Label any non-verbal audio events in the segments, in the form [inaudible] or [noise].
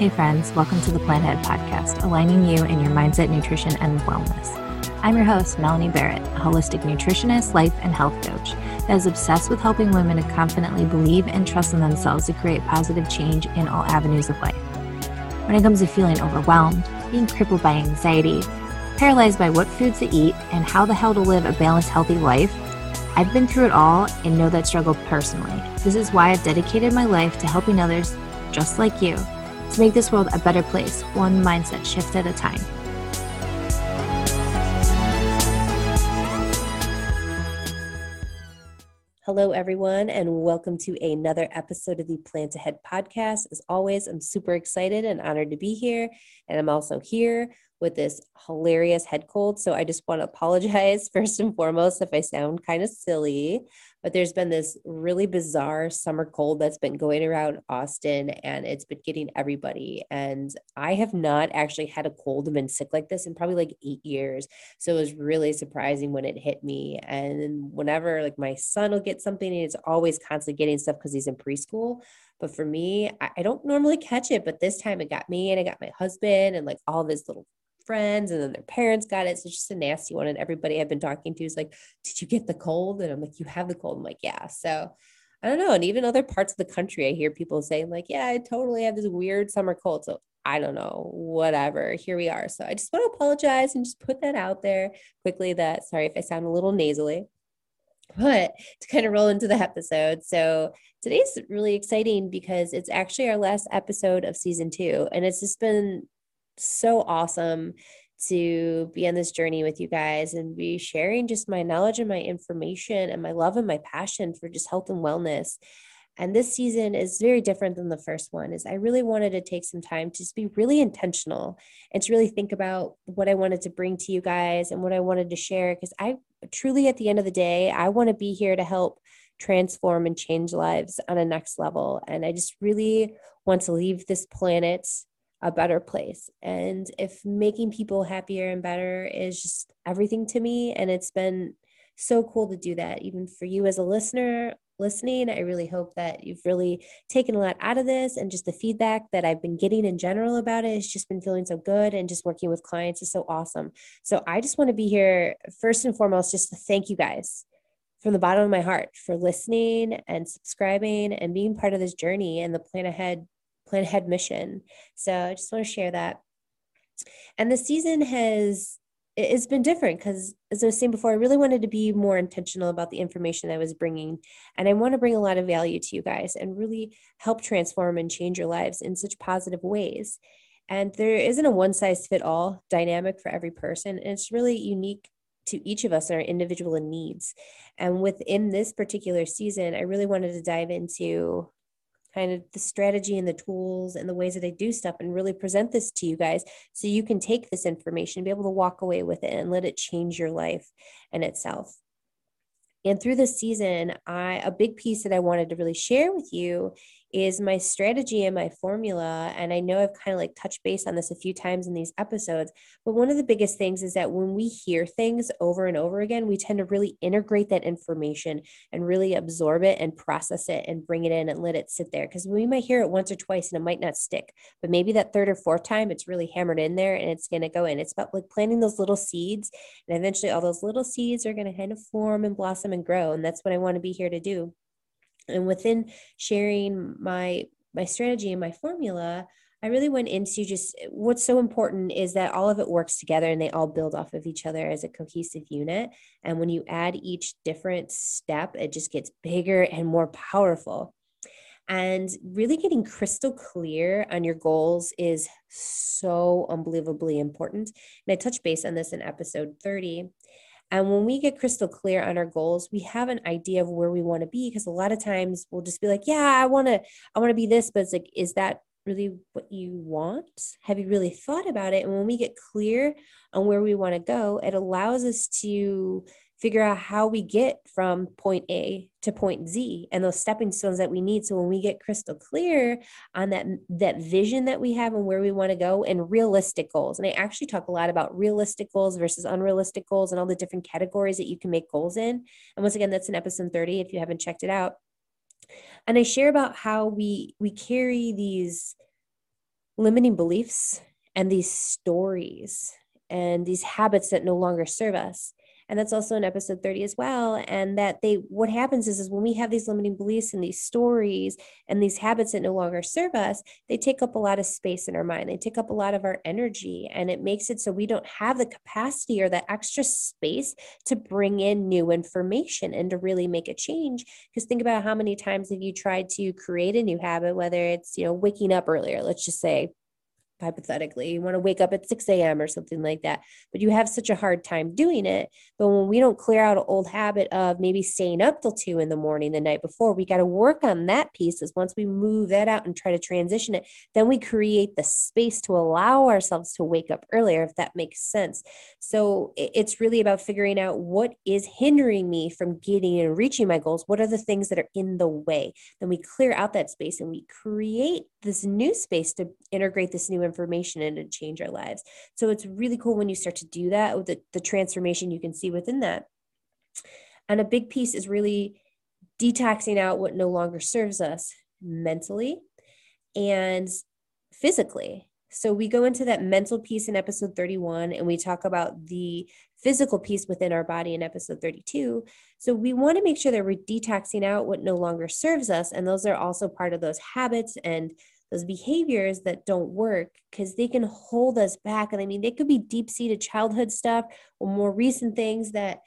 Hey, friends, welcome to the Plant Ahead Podcast, aligning you in your mindset, nutrition, and wellness. I'm your host, Melanie Barrett, a holistic nutritionist, life, and health coach that is obsessed with helping women to confidently believe and trust in themselves to create positive change in all avenues of life. When it comes to feeling overwhelmed, being crippled by anxiety, paralyzed by what foods to eat, and how the hell to live a balanced, healthy life, I've been through it all and know that struggle personally. This is why I've dedicated my life to helping others just like you to make this world a better place, one mindset shift at a time. Hello, everyone, and welcome to another episode of the Plant Ahead podcast. As always, I'm super excited and honored to be here. And I'm also here with this hilarious head cold. So I just want to [laughs] apologize first and foremost if I sound kind of silly, but there's been this really bizarre summer cold that's been going around Austin and it's been getting everybody. And I have not actually had a cold and been sick like this in probably like eight years. So it was really surprising when it hit me. And whenever like my son will get something, and it's always constantly getting stuff because he's in preschool. But for me, I, don't normally catch it, but this time it got me and it got my husband and like all of his little friends and then their parents got it. So it's just a nasty one. And everybody I've been talking to is like, Did you get the cold? And I'm like, You have the cold. I'm like, Yeah. So I don't know. And even other parts of the country, I hear people saying, like, Yeah, I totally have this weird summer cold. So I don't know, whatever. Here we are. So I just want to apologize and just put that out there quickly that sorry if I sound a little nasally. But to kind of roll into the episode. So today's really exciting because it's actually our last episode of season two. And it's just been so awesome to be on this journey with you guys and be sharing just my knowledge and my information and my love and my passion for just health and wellness. And this season is very different than the first one is I really wanted to take some time to just be really intentional and to really think about what I wanted to bring to you guys and what I wanted to share because I truly at the end of the day I want to be here to help transform and change lives on a next level and I just really want to leave this planet a better place. And if making people happier and better is just everything to me, and it's been so cool to do that, even for you as a listener listening. I really hope that you've really taken a lot out of this and just the feedback that I've been getting in general about it has just been feeling so good and just working with clients is so awesome. So I just want to be here first and foremost just to thank you guys from the bottom of my heart for listening and subscribing and being part of this journey and the plan Ahead Plant Ahead mission. So I just want to share that. And the season has it's been different because as I was saying before, I really wanted to be more intentional about the information I was bringing. And I want to bring a lot of value to you guys and really help transform and change your lives in such positive ways. And there isn't a one size fit all dynamic for every person. And it's really unique to each of us and our individual needs. And within this particular season, I really wanted to dive into kind of the strategy and the tools and the ways that I do stuff and really present this to you guys so you can take this information, be able to walk away with it and let it change your life and itself. And through this season, I a big piece that I wanted to really share with you is my strategy and my formula. And I know I've kind of like touched base on this a few times in these episodes, but one of the biggest things is that when we hear things over and over again, we tend to really integrate that information and really absorb it and process it and bring it in and let it sit there. Because we might hear it once or twice and it might not stick, but maybe that third or fourth time it's really hammered in there and it's going to go in. It's about like planting those little seeds. And eventually all those little seeds are going to kind of form and blossom and grow. And that's what I want to be here to do and within sharing my my strategy and my formula i really went into just what's so important is that all of it works together and they all build off of each other as a cohesive unit. And when you add each different step it just gets bigger and more powerful. And really getting crystal clear on your goals is so unbelievably important. And i touched base on this in episode 30 and when we get crystal clear on our goals, we have an idea of where we want to be because a lot of times we'll just be like, yeah, I want to I want to be this, but it's like is that really what you want? Have you really thought about it? And when we get clear on where we want to go, it allows us to figure out how we get from point A to point Z and those stepping stones that we need. So when we get crystal clear on that that vision that we have and where we want to go and realistic goals. And I actually talk a lot about realistic goals versus unrealistic goals and all the different categories that you can make goals in. And once again, that's in episode 30 if you haven't checked it out. And I share about how we we carry these limiting beliefs and these stories and these habits that no longer serve us and that's also in episode 30 as well. And that they what happens is is when we have these limiting beliefs and these stories and these habits that no longer serve us they take up a lot of space in our mind. They take up a lot of our energy. And it makes it so we don't have the capacity or that extra space to bring in new information and to really make a change. Because think about how many times have you tried to create a new habit whether it's you know waking up earlier let's just say hypothetically you want to wake up at 6 a.m or something like that but you have such a hard time doing it but when we don't clear out an old habit of maybe staying up till 2 in the morning the night before we got to work on that piece is once we move that out and try to transition it then we create the space to allow ourselves to wake up earlier if that makes sense. So it's really about figuring out what is hindering me from getting and reaching my goals what are the things that are in the way? Then we clear out that space and we create this new space to integrate this new information in and change our lives. So it's really cool when you start to do that with the transformation you can see within that. And a big piece is really detoxing out what no longer serves us mentally and physically. So we go into that mental piece in episode 31 and we talk about the physical piece within our body in episode 32. So we want to make sure that we're detoxing out what no longer serves us. And those are also part of those habits and those behaviors that don't work because they can hold us back. And I mean, they could be deep seated childhood stuff or more recent things that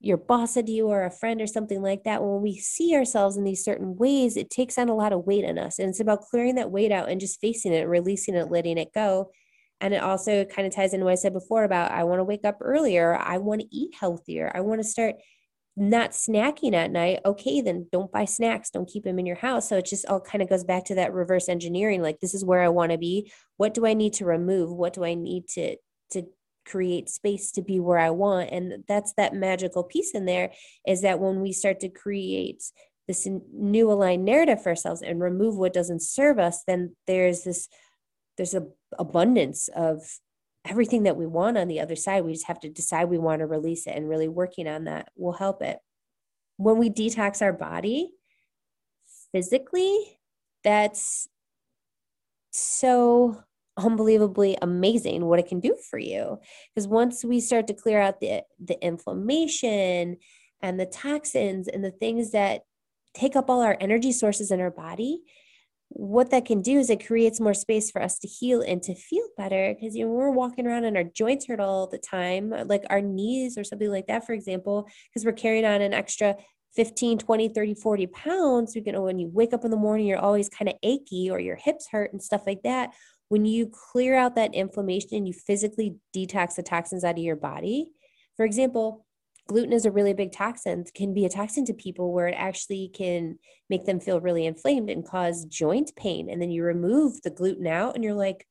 your boss said to you or a friend or something like that, when we see ourselves in these certain ways, it takes on a lot of weight on us. And it's about clearing that weight out and just facing it, releasing it, letting it go. And it also kind of ties into what I said before about I want to wake up earlier. I want to eat healthier. I want to start not snacking at night. Okay, then don't buy snacks. Don't keep them in your house. So it just all kind of goes back to that reverse engineering. Like this is where I want to be. What do I need to remove? What do I need to to create space to be where I want. And that's that magical piece in there is that when we start to create this new aligned narrative for ourselves and remove what doesn't serve us, then there's this there's a abundance of everything that we want on the other side. We just have to decide we want to release it and really working on that will help it. When we detox our body physically, that's so unbelievably amazing what it can do for you because once we start to clear out the the inflammation and the toxins and the things that take up all our energy sources in our body what that can do is it creates more space for us to heal and to feel better because you know we're walking around and our joints hurt all the time uh, like our knees or something like that for example because we're carrying on an extra 15 20 30 40 pounds you know when you wake up in the morning you're always kind of achy or your hips hurt and stuff like that. When you clear out that inflammation and you physically detox the toxins out of your body, for example, gluten is a really big toxin, can be a toxin to people where it actually can make them feel really inflamed and cause joint pain. And then you remove the gluten out and you're like,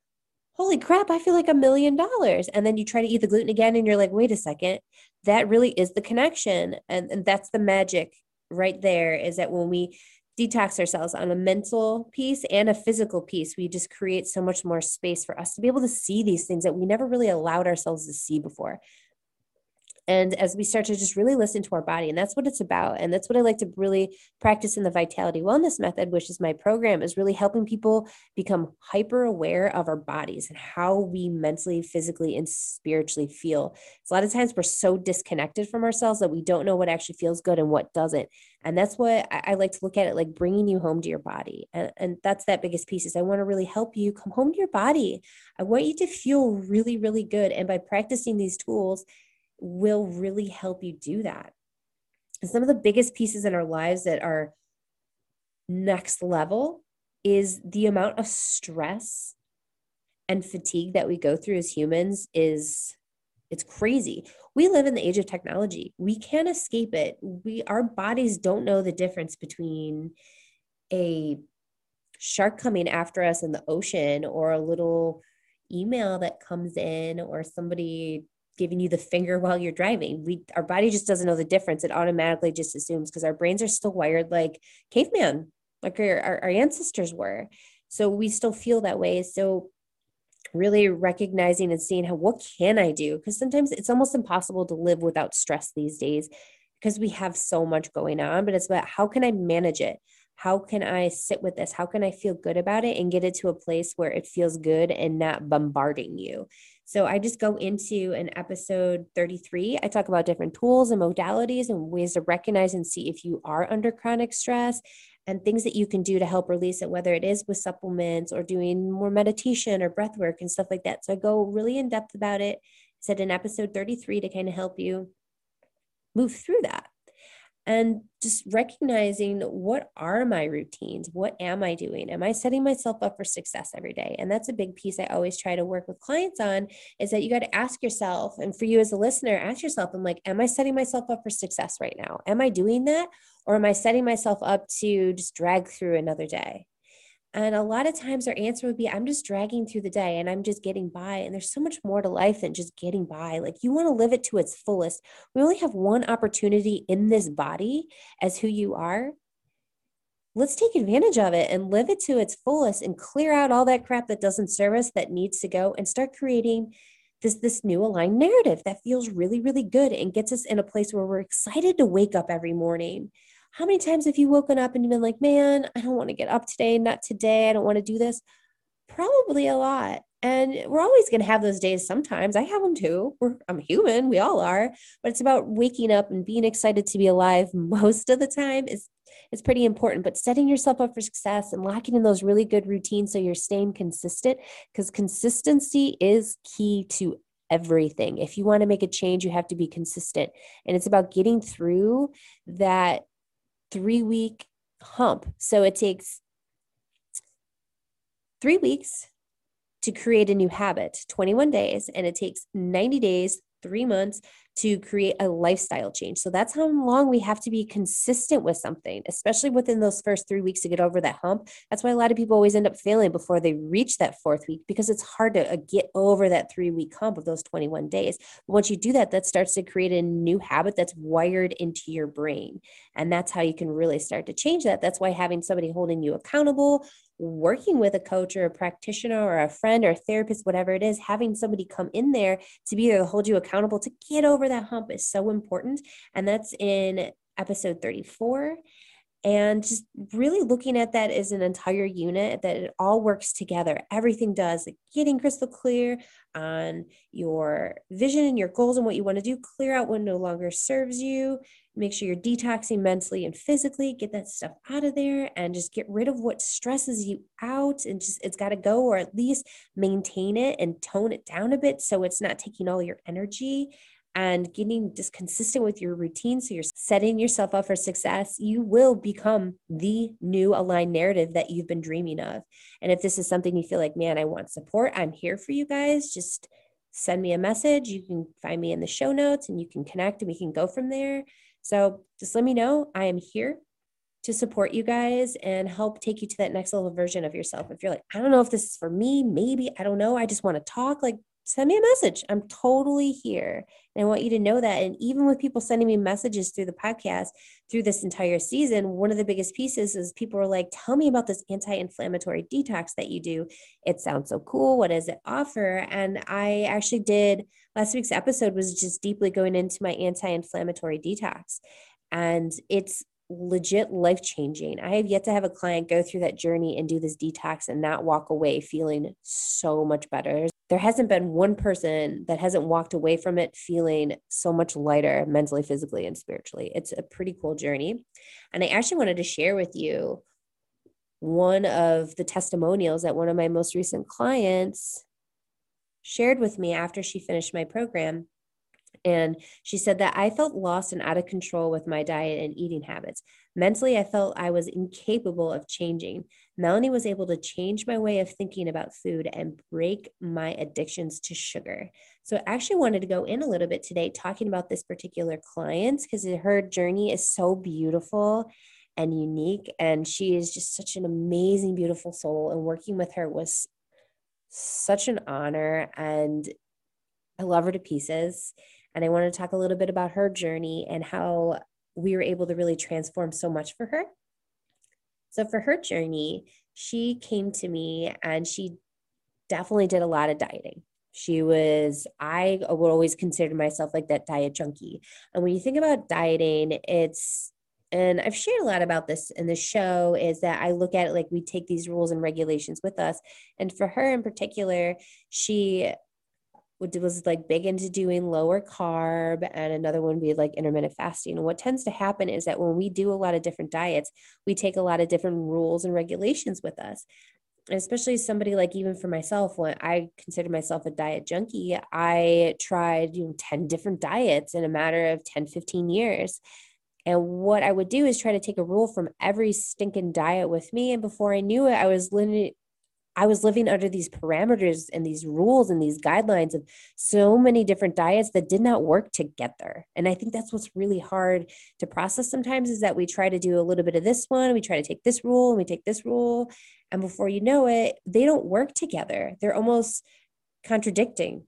holy crap, I feel like a million dollars. And then you try to eat the gluten again and you're like, wait a second, that really is the connection. And, and that's the magic right there is that when we detox ourselves on a mental piece and a physical piece. We just create so much more space for us to be able to see these things that we never really allowed ourselves to see before and as we start to just really listen to our body and that's what it's about and that's what i like to really practice in the vitality wellness method which is my program is really helping people become hyper aware of our bodies and how we mentally physically and spiritually feel. A lot of times we're so disconnected from ourselves that we don't know what actually feels good and what doesn't and that's what I, I like to look at it like bringing you home to your body and, and that's that biggest piece is i want to really help you come home to your body. I want you to feel really really good and by practicing these tools will really help you do that. And some of the biggest pieces in our lives that are next level is the amount of stress and fatigue that we go through as humans is it's crazy. We live in the age of technology. We can't escape it. We our bodies don't know the difference between a shark coming after us in the ocean or a little email that comes in or somebody giving you the finger while you're driving. We our body just doesn't know the difference. It automatically just assumes because our brains are still wired like caveman, like our, our, our ancestors were. So we still feel that way. So really recognizing and seeing how what can I do? Because sometimes it's almost impossible to live without stress these days because we have so much going on, but it's about how can I manage it? How can I sit with this? How can I feel good about it and get it to a place where it feels good and not bombarding you? So I just go into an episode 33. I talk about different tools and modalities and ways to recognize and see if you are under chronic stress and things that you can do to help release it, whether it is with supplements or doing more meditation or breath work and stuff like that. So I go really in depth about it. Said in episode 33 to kind of help you move through that and just recognizing what are my routines? What am i doing? Am i setting myself up for success every day? And that's a big piece i always try to work with clients on is that you got to ask yourself and for you as a listener ask yourself i'm like am i setting myself up for success right now? Am i doing that or am i setting myself up to just drag through another day and a lot of times our answer would be, I'm just dragging through the day and I'm just getting by. And there's so much more to life than just getting by. Like you want to live it to its fullest. We only have one opportunity in this body as who you are. Let's take advantage of it and live it to its fullest and clear out all that crap that doesn't serve us that needs to go and start creating this this new aligned narrative that feels really really good and gets us in a place where we're excited to wake up every morning how many times have you woken up and been like, man, I don't want to get up today, not today, I don't want to do this? Probably a lot. And we're always going to have those days sometimes. I have them too. We're, I'm human. We all are. But it's about waking up and being excited to be alive [laughs] most of the time is it's pretty important. But setting yourself up for success and locking in those really good routines so you're staying consistent because consistency is key to everything. If you want to make a change, you have to be consistent. And it's about getting through that three week hump. So it takes three weeks to create a new habit, 21 days, and it takes 90 days, three months to create a lifestyle change. So that's how long we have to be consistent with something, especially within those first three weeks to get over that hump. That's why a lot of people always end up failing before they reach that fourth week because it's hard to uh, get over that three week hump of those 21 days. But once you do that, that starts to create a new habit that's wired into your brain. And that's how you can really start to change that. That's why having somebody holding you accountable, working with a coach or a practitioner or a friend or a therapist, whatever it is, having somebody come in there to be there to hold you accountable to get over that hump is so important. And that's in episode 34 and just really looking at that as an entire unit that it all works together. Everything does like getting crystal clear on your vision and your goals and what you want to do. Clear out what no longer serves you. Make sure you're detoxing mentally and physically. Get that stuff out of there and just get rid of what stresses you out and just it's got to go or at least maintain it and tone it down a bit so it's not taking all your energy and getting just consistent with your routine so you're setting yourself up for success you will become the new aligned narrative that you've been dreaming of. And if this is something you feel like man i want support i'm here for you guys just send me a message. You can find me in the show notes and you can connect and we can go from there. So just let me know. I am here to support you guys and help take you to that next level version of yourself. If you're like, I don't know if this is for me, maybe, I don't know, I just want to talk, like send me a message. I'm totally here. And I want you to know that. And even with people sending me messages through the podcast through this entire season, one of the biggest pieces is people are like, tell me about this anti inflammatory detox that you do. It sounds so cool. What does it offer? And I actually did last week's episode was just deeply going into my anti inflammatory detox. And it's legit life changing. I have yet to have a client go through that journey and do this detox and not walk away feeling so much better. There hasn't been one person that hasn't walked away from it feeling so much lighter mentally, physically, and spiritually. It's a pretty cool journey. And I actually wanted to share with you one of the testimonials that one of my most recent clients shared with me after she finished my program. And she said that I felt lost and out of control with my diet and eating habits. Mentally, I felt I was incapable of changing. Melanie was able to change my way of thinking about food and break my addictions to sugar. So, I actually wanted to go in a little bit today talking about this particular client because her journey is so beautiful and unique. And she is just such an amazing, beautiful soul. And working with her was such an honor. And I love her to pieces. And I want to talk a little bit about her journey and how we were able to really transform so much for her. So, for her journey, she came to me and she definitely did a lot of dieting. She was, I would always consider myself like that diet junkie. And when you think about dieting, it's and I've shared a lot about this in the show is that I look at it like we take these rules and regulations with us. And for her in particular, she was like big into doing lower carb and another one would be like intermittent fasting. And what tends to happen is that when we do a lot of different diets we take a lot of different rules and regulations with us. Especially somebody like even for myself when i consider myself a diet junkie i tried you know 10 different diets in a matter of 10 15 years. And what i would do is try to take a rule from every stinking diet with me. And before i knew it i was living I was living under these parameters and these rules and these guidelines of so many different diets that did not work together. And I think that's what's really hard to process sometimes is that we try to do a little bit of this one, we try to take this rule and we take this rule. And before you know it, they don't work together. They're almost contradicting.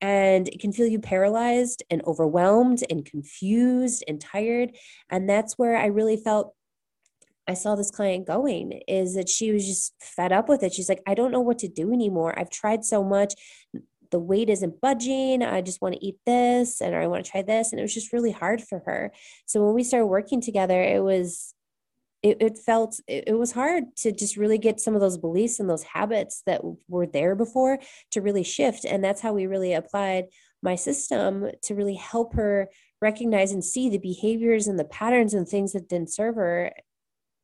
And it can feel you paralyzed and overwhelmed and confused and tired. And that's where I really felt I saw this client going is that she was just fed up with it. She's like, I don't know what to do anymore. I've tried so much. The weight isn't budging. I just want to eat this and I want to try this. And it was just really hard for her. So when we started working together, it was, it, it felt, it, it was hard to just really get some of those beliefs and those habits that were there before to really shift. And that's how we really applied my system to really help her recognize and see the behaviors and the patterns and things that didn't serve her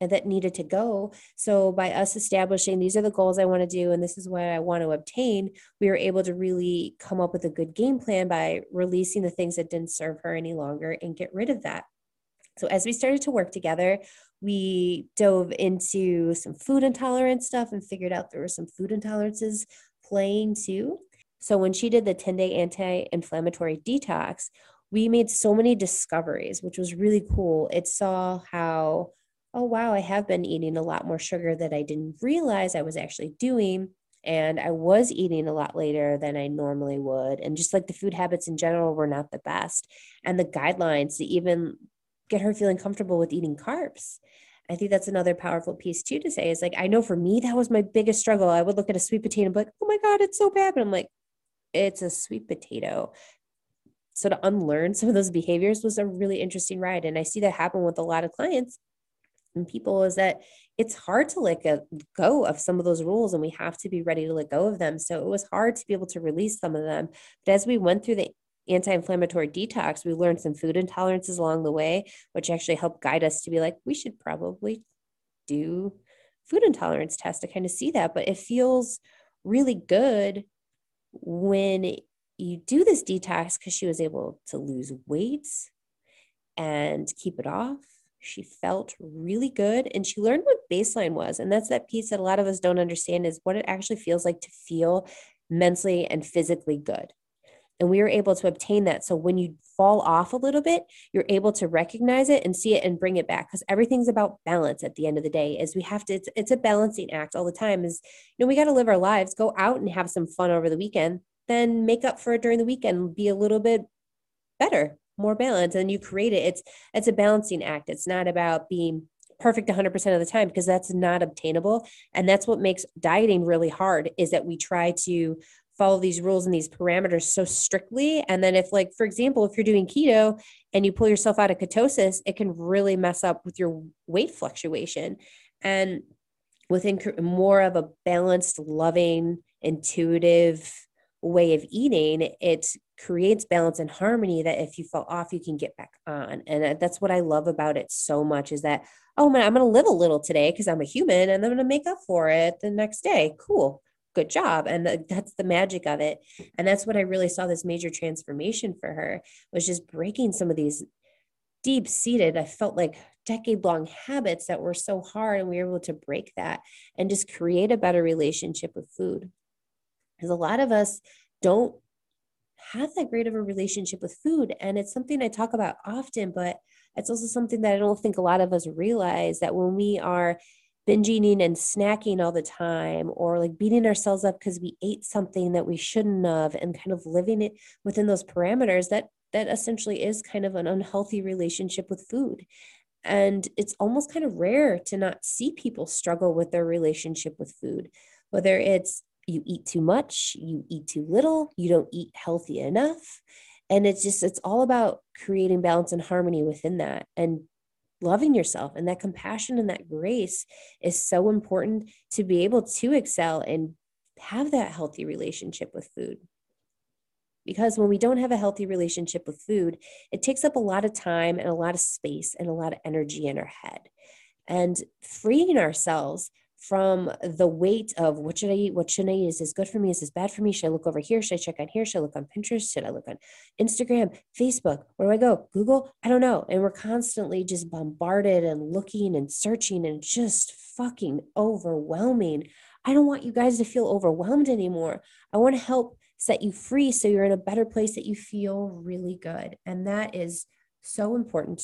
Uh, that needed to go. So by us establishing these are the goals I want to do and this is what I want to obtain, we were able to really come up with a good game plan by releasing the things that didn't serve her any longer and get rid of that. So as we started to work together, we dove into some food intolerance stuff and figured out there were some food intolerances playing too. So when she did the 10-day anti-inflammatory detox, we made so many discoveries, which was really cool. It saw how oh, wow, I have been eating a lot more sugar that I didn't realize I was actually doing. And I was eating a lot later than I normally would. And just like the food habits in general were not the best. And the guidelines to even get her feeling comfortable with eating carbs. I think that's another powerful piece too to say is like, I know for me, that was my biggest struggle. I would look at a sweet potato and be like, oh my God, it's so bad. But I'm like, it's a sweet potato. So to unlearn some of those behaviors was a really interesting ride. And I see that happen with a lot of clients and people is that it's hard to let go of some of those rules and we have to be ready to let go of them. So it was hard to be able to release some of them. But as we went through the anti-inflammatory detox, we learned some food intolerances along the way, which actually helped guide us to be like, we should probably do food intolerance test to kind of see that. But it feels really good when you do this detox because she was able to lose weight and keep it off she felt really good and she learned what baseline was. And that's that piece that a lot of us don't understand is what it actually feels like to feel mentally and physically good. And we were able to obtain that. So when you fall off a little bit, you're able to recognize it and see it and bring it back because everything's about balance at the end of the day. Is we have to, it's, it's a balancing act all the time. Is, you know, we got to live our lives, go out and have some fun over the weekend, then make up for it during the weekend, be a little bit better more balance and you create it it's it's a balancing act. It's not about being perfect 100% of the time because that's not obtainable. And that's what makes dieting really hard is that we try to follow these rules and these parameters so strictly. And then if like for example if you're doing keto and you pull yourself out of ketosis it can really mess up with your weight fluctuation. And within more of a balanced loving intuitive way of eating, it creates balance and harmony that if you fall off, you can get back on. And uh, that's what I love about it so much is that, oh man, I'm going to live a little today because I'm a human and I'm going to make up for it the next day. Cool. Good job. And uh, that's the magic of it. And that's what I really saw this major transformation for her was just breaking some of these deep seated, I felt like decade long habits that were so hard. And we were able to break that and just create a better relationship with food because a lot of us don't have that great of a relationship with food. And it's something I talk about often, but it's also something that I don't think a lot of us realize that when we are binge eating and snacking all the time or like beating ourselves up because we ate something that we shouldn't have and kind of living it within those parameters that that essentially is kind of an unhealthy relationship with food and it's almost kind of rare to not see people struggle with their relationship with food whether it's you eat too much, you eat too little, you don't eat healthy enough. And it's just, it's all about creating balance and harmony within that. And loving yourself and that compassion and that grace is so important to be able to excel and have that healthy relationship with food because when we don't have a healthy relationship with food it takes up a lot of time and a lot of space and a lot of energy in our head and freeing ourselves from the weight of what should I eat? What shouldn't I eat? Is this good for me? Is this bad for me? Should I look over here? Should I check on here? Should I look on Pinterest? Should I look on Instagram, Facebook? Where do I go? Google? I don't know. And we're constantly just bombarded and looking and searching and just fucking overwhelming. I don't want you guys to feel overwhelmed anymore. I want to help set you free so you're in a better place that you feel really good. And that is so important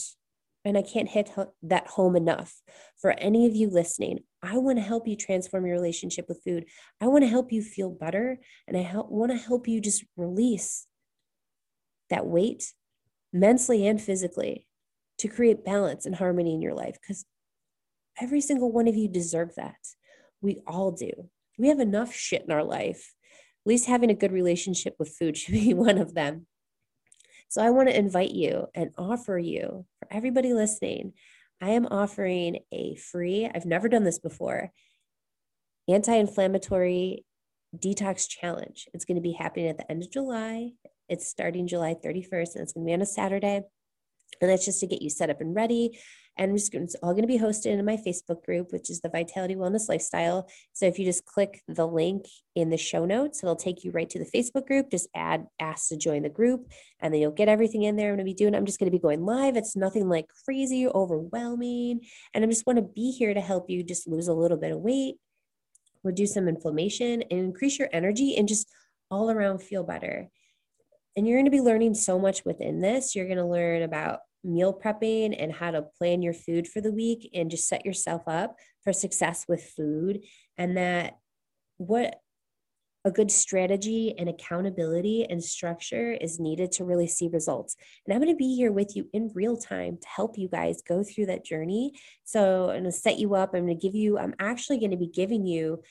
and I can't hit that home enough for any of you listening. I want to help you transform your relationship with food. I want to help you feel better. And I help, want to help you just release that weight mentally and physically to create balance and harmony in your life because every single one of you deserve that. We all do. We have enough shit in our life. At least having a good relationship with food [laughs] should be one of them. So I want to invite you and offer you, for everybody listening, I am offering a free, I've never done this before, anti inflammatory detox challenge. It's going to be happening at the end of July. It's starting July 31st and it's going to be on a Saturday. And that's just to get you set up and ready. And it's all going to be hosted in my Facebook group, which is the Vitality Wellness Lifestyle. So if you just click the link in the show notes, it'll take you right to the Facebook group. Just add ask to join the group, and then you'll get everything in there. I'm going to be doing. I'm just going to be going live. It's nothing like crazy, overwhelming, and I just want to be here to help you just lose a little bit of weight, reduce some inflammation, and increase your energy, and just all around feel better. And you're going to be learning so much within this. You're going to learn about meal prepping and how to plan your food for the week and just set yourself up for success with food and that what a good strategy and accountability and structure is needed to really see results. And I'm going to be here with you in real time to help you guys go through that journey. So I'm going to set you up. I'm going to give you, I'm actually going to be giving you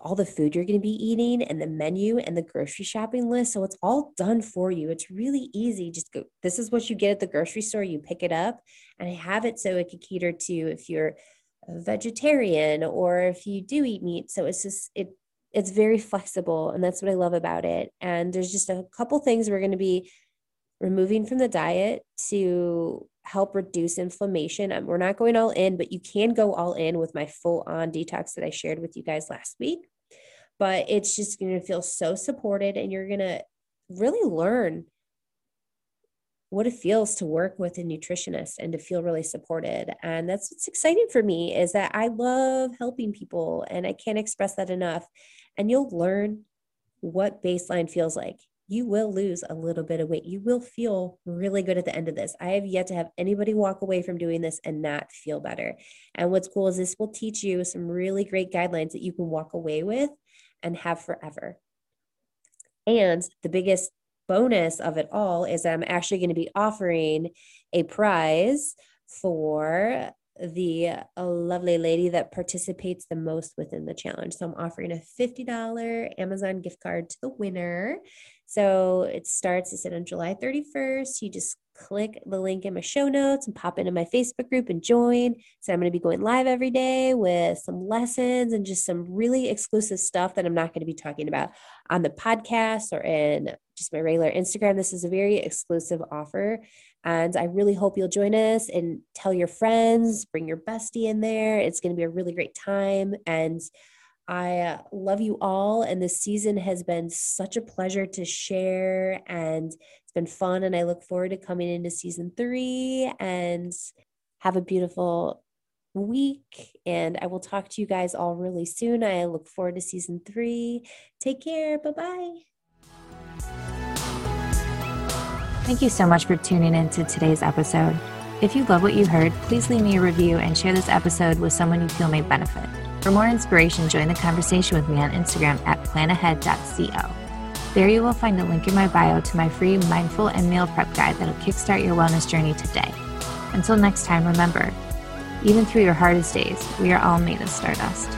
all the food you're going to be eating and the menu and the grocery shopping list. So it's all done for you. It's really easy. Just go, this is what you get at the grocery store. You pick it up and I have it so it could cater to if you're a vegetarian or if you do eat meat. So it's just, it, it's very flexible and that's what I love about it. And there's just a couple things we're going to be removing from the diet to help reduce inflammation. Um, we're not going all in, but you can go all in with my full on detox that I shared with you guys last week. But it's just going to feel so supported, and you're going to really learn what it feels to work with a nutritionist and to feel really supported and that's what's exciting for me is that i love helping people and i can't express that enough and you'll learn what baseline feels like you will lose a little bit of weight. You will feel really good at the end of this. I have yet to have anybody walk away from doing this and not feel better. And what's cool is this will teach you some really great guidelines that you can walk away with and have forever. And the biggest bonus of it all is I'm actually going to be offering a prize for the uh, lovely lady that participates the most within the challenge. So I'm offering a $50 Amazon gift card to the winner. So it starts, I said, on July 31st. You just click the link in my show notes and pop into my Facebook group and join. So I'm going to be going live every day with some lessons and just some really exclusive stuff that I'm not going to be talking about on the podcast or in just my regular Instagram. This is a very exclusive offer. And I really hope you'll join us and tell your friends, bring your bestie in there. It's going to be a really great time. And I uh, love you all. And this season has been such a pleasure to share, and it's been fun. And I look forward to coming into season three and have a beautiful week. And I will talk to you guys all really soon. I look forward to season three. Take care. Bye bye. Thank you so much for tuning in to today's episode. If you love what you heard, please leave me a review and share this episode with someone you feel may benefit. For more inspiration, join the conversation with me on Instagram at planahead.co. There you will find a link in my bio to my free mindful and meal prep guide that'll kickstart your wellness journey today. Until next time, remember, even through your hardest days, we are all made of stardust.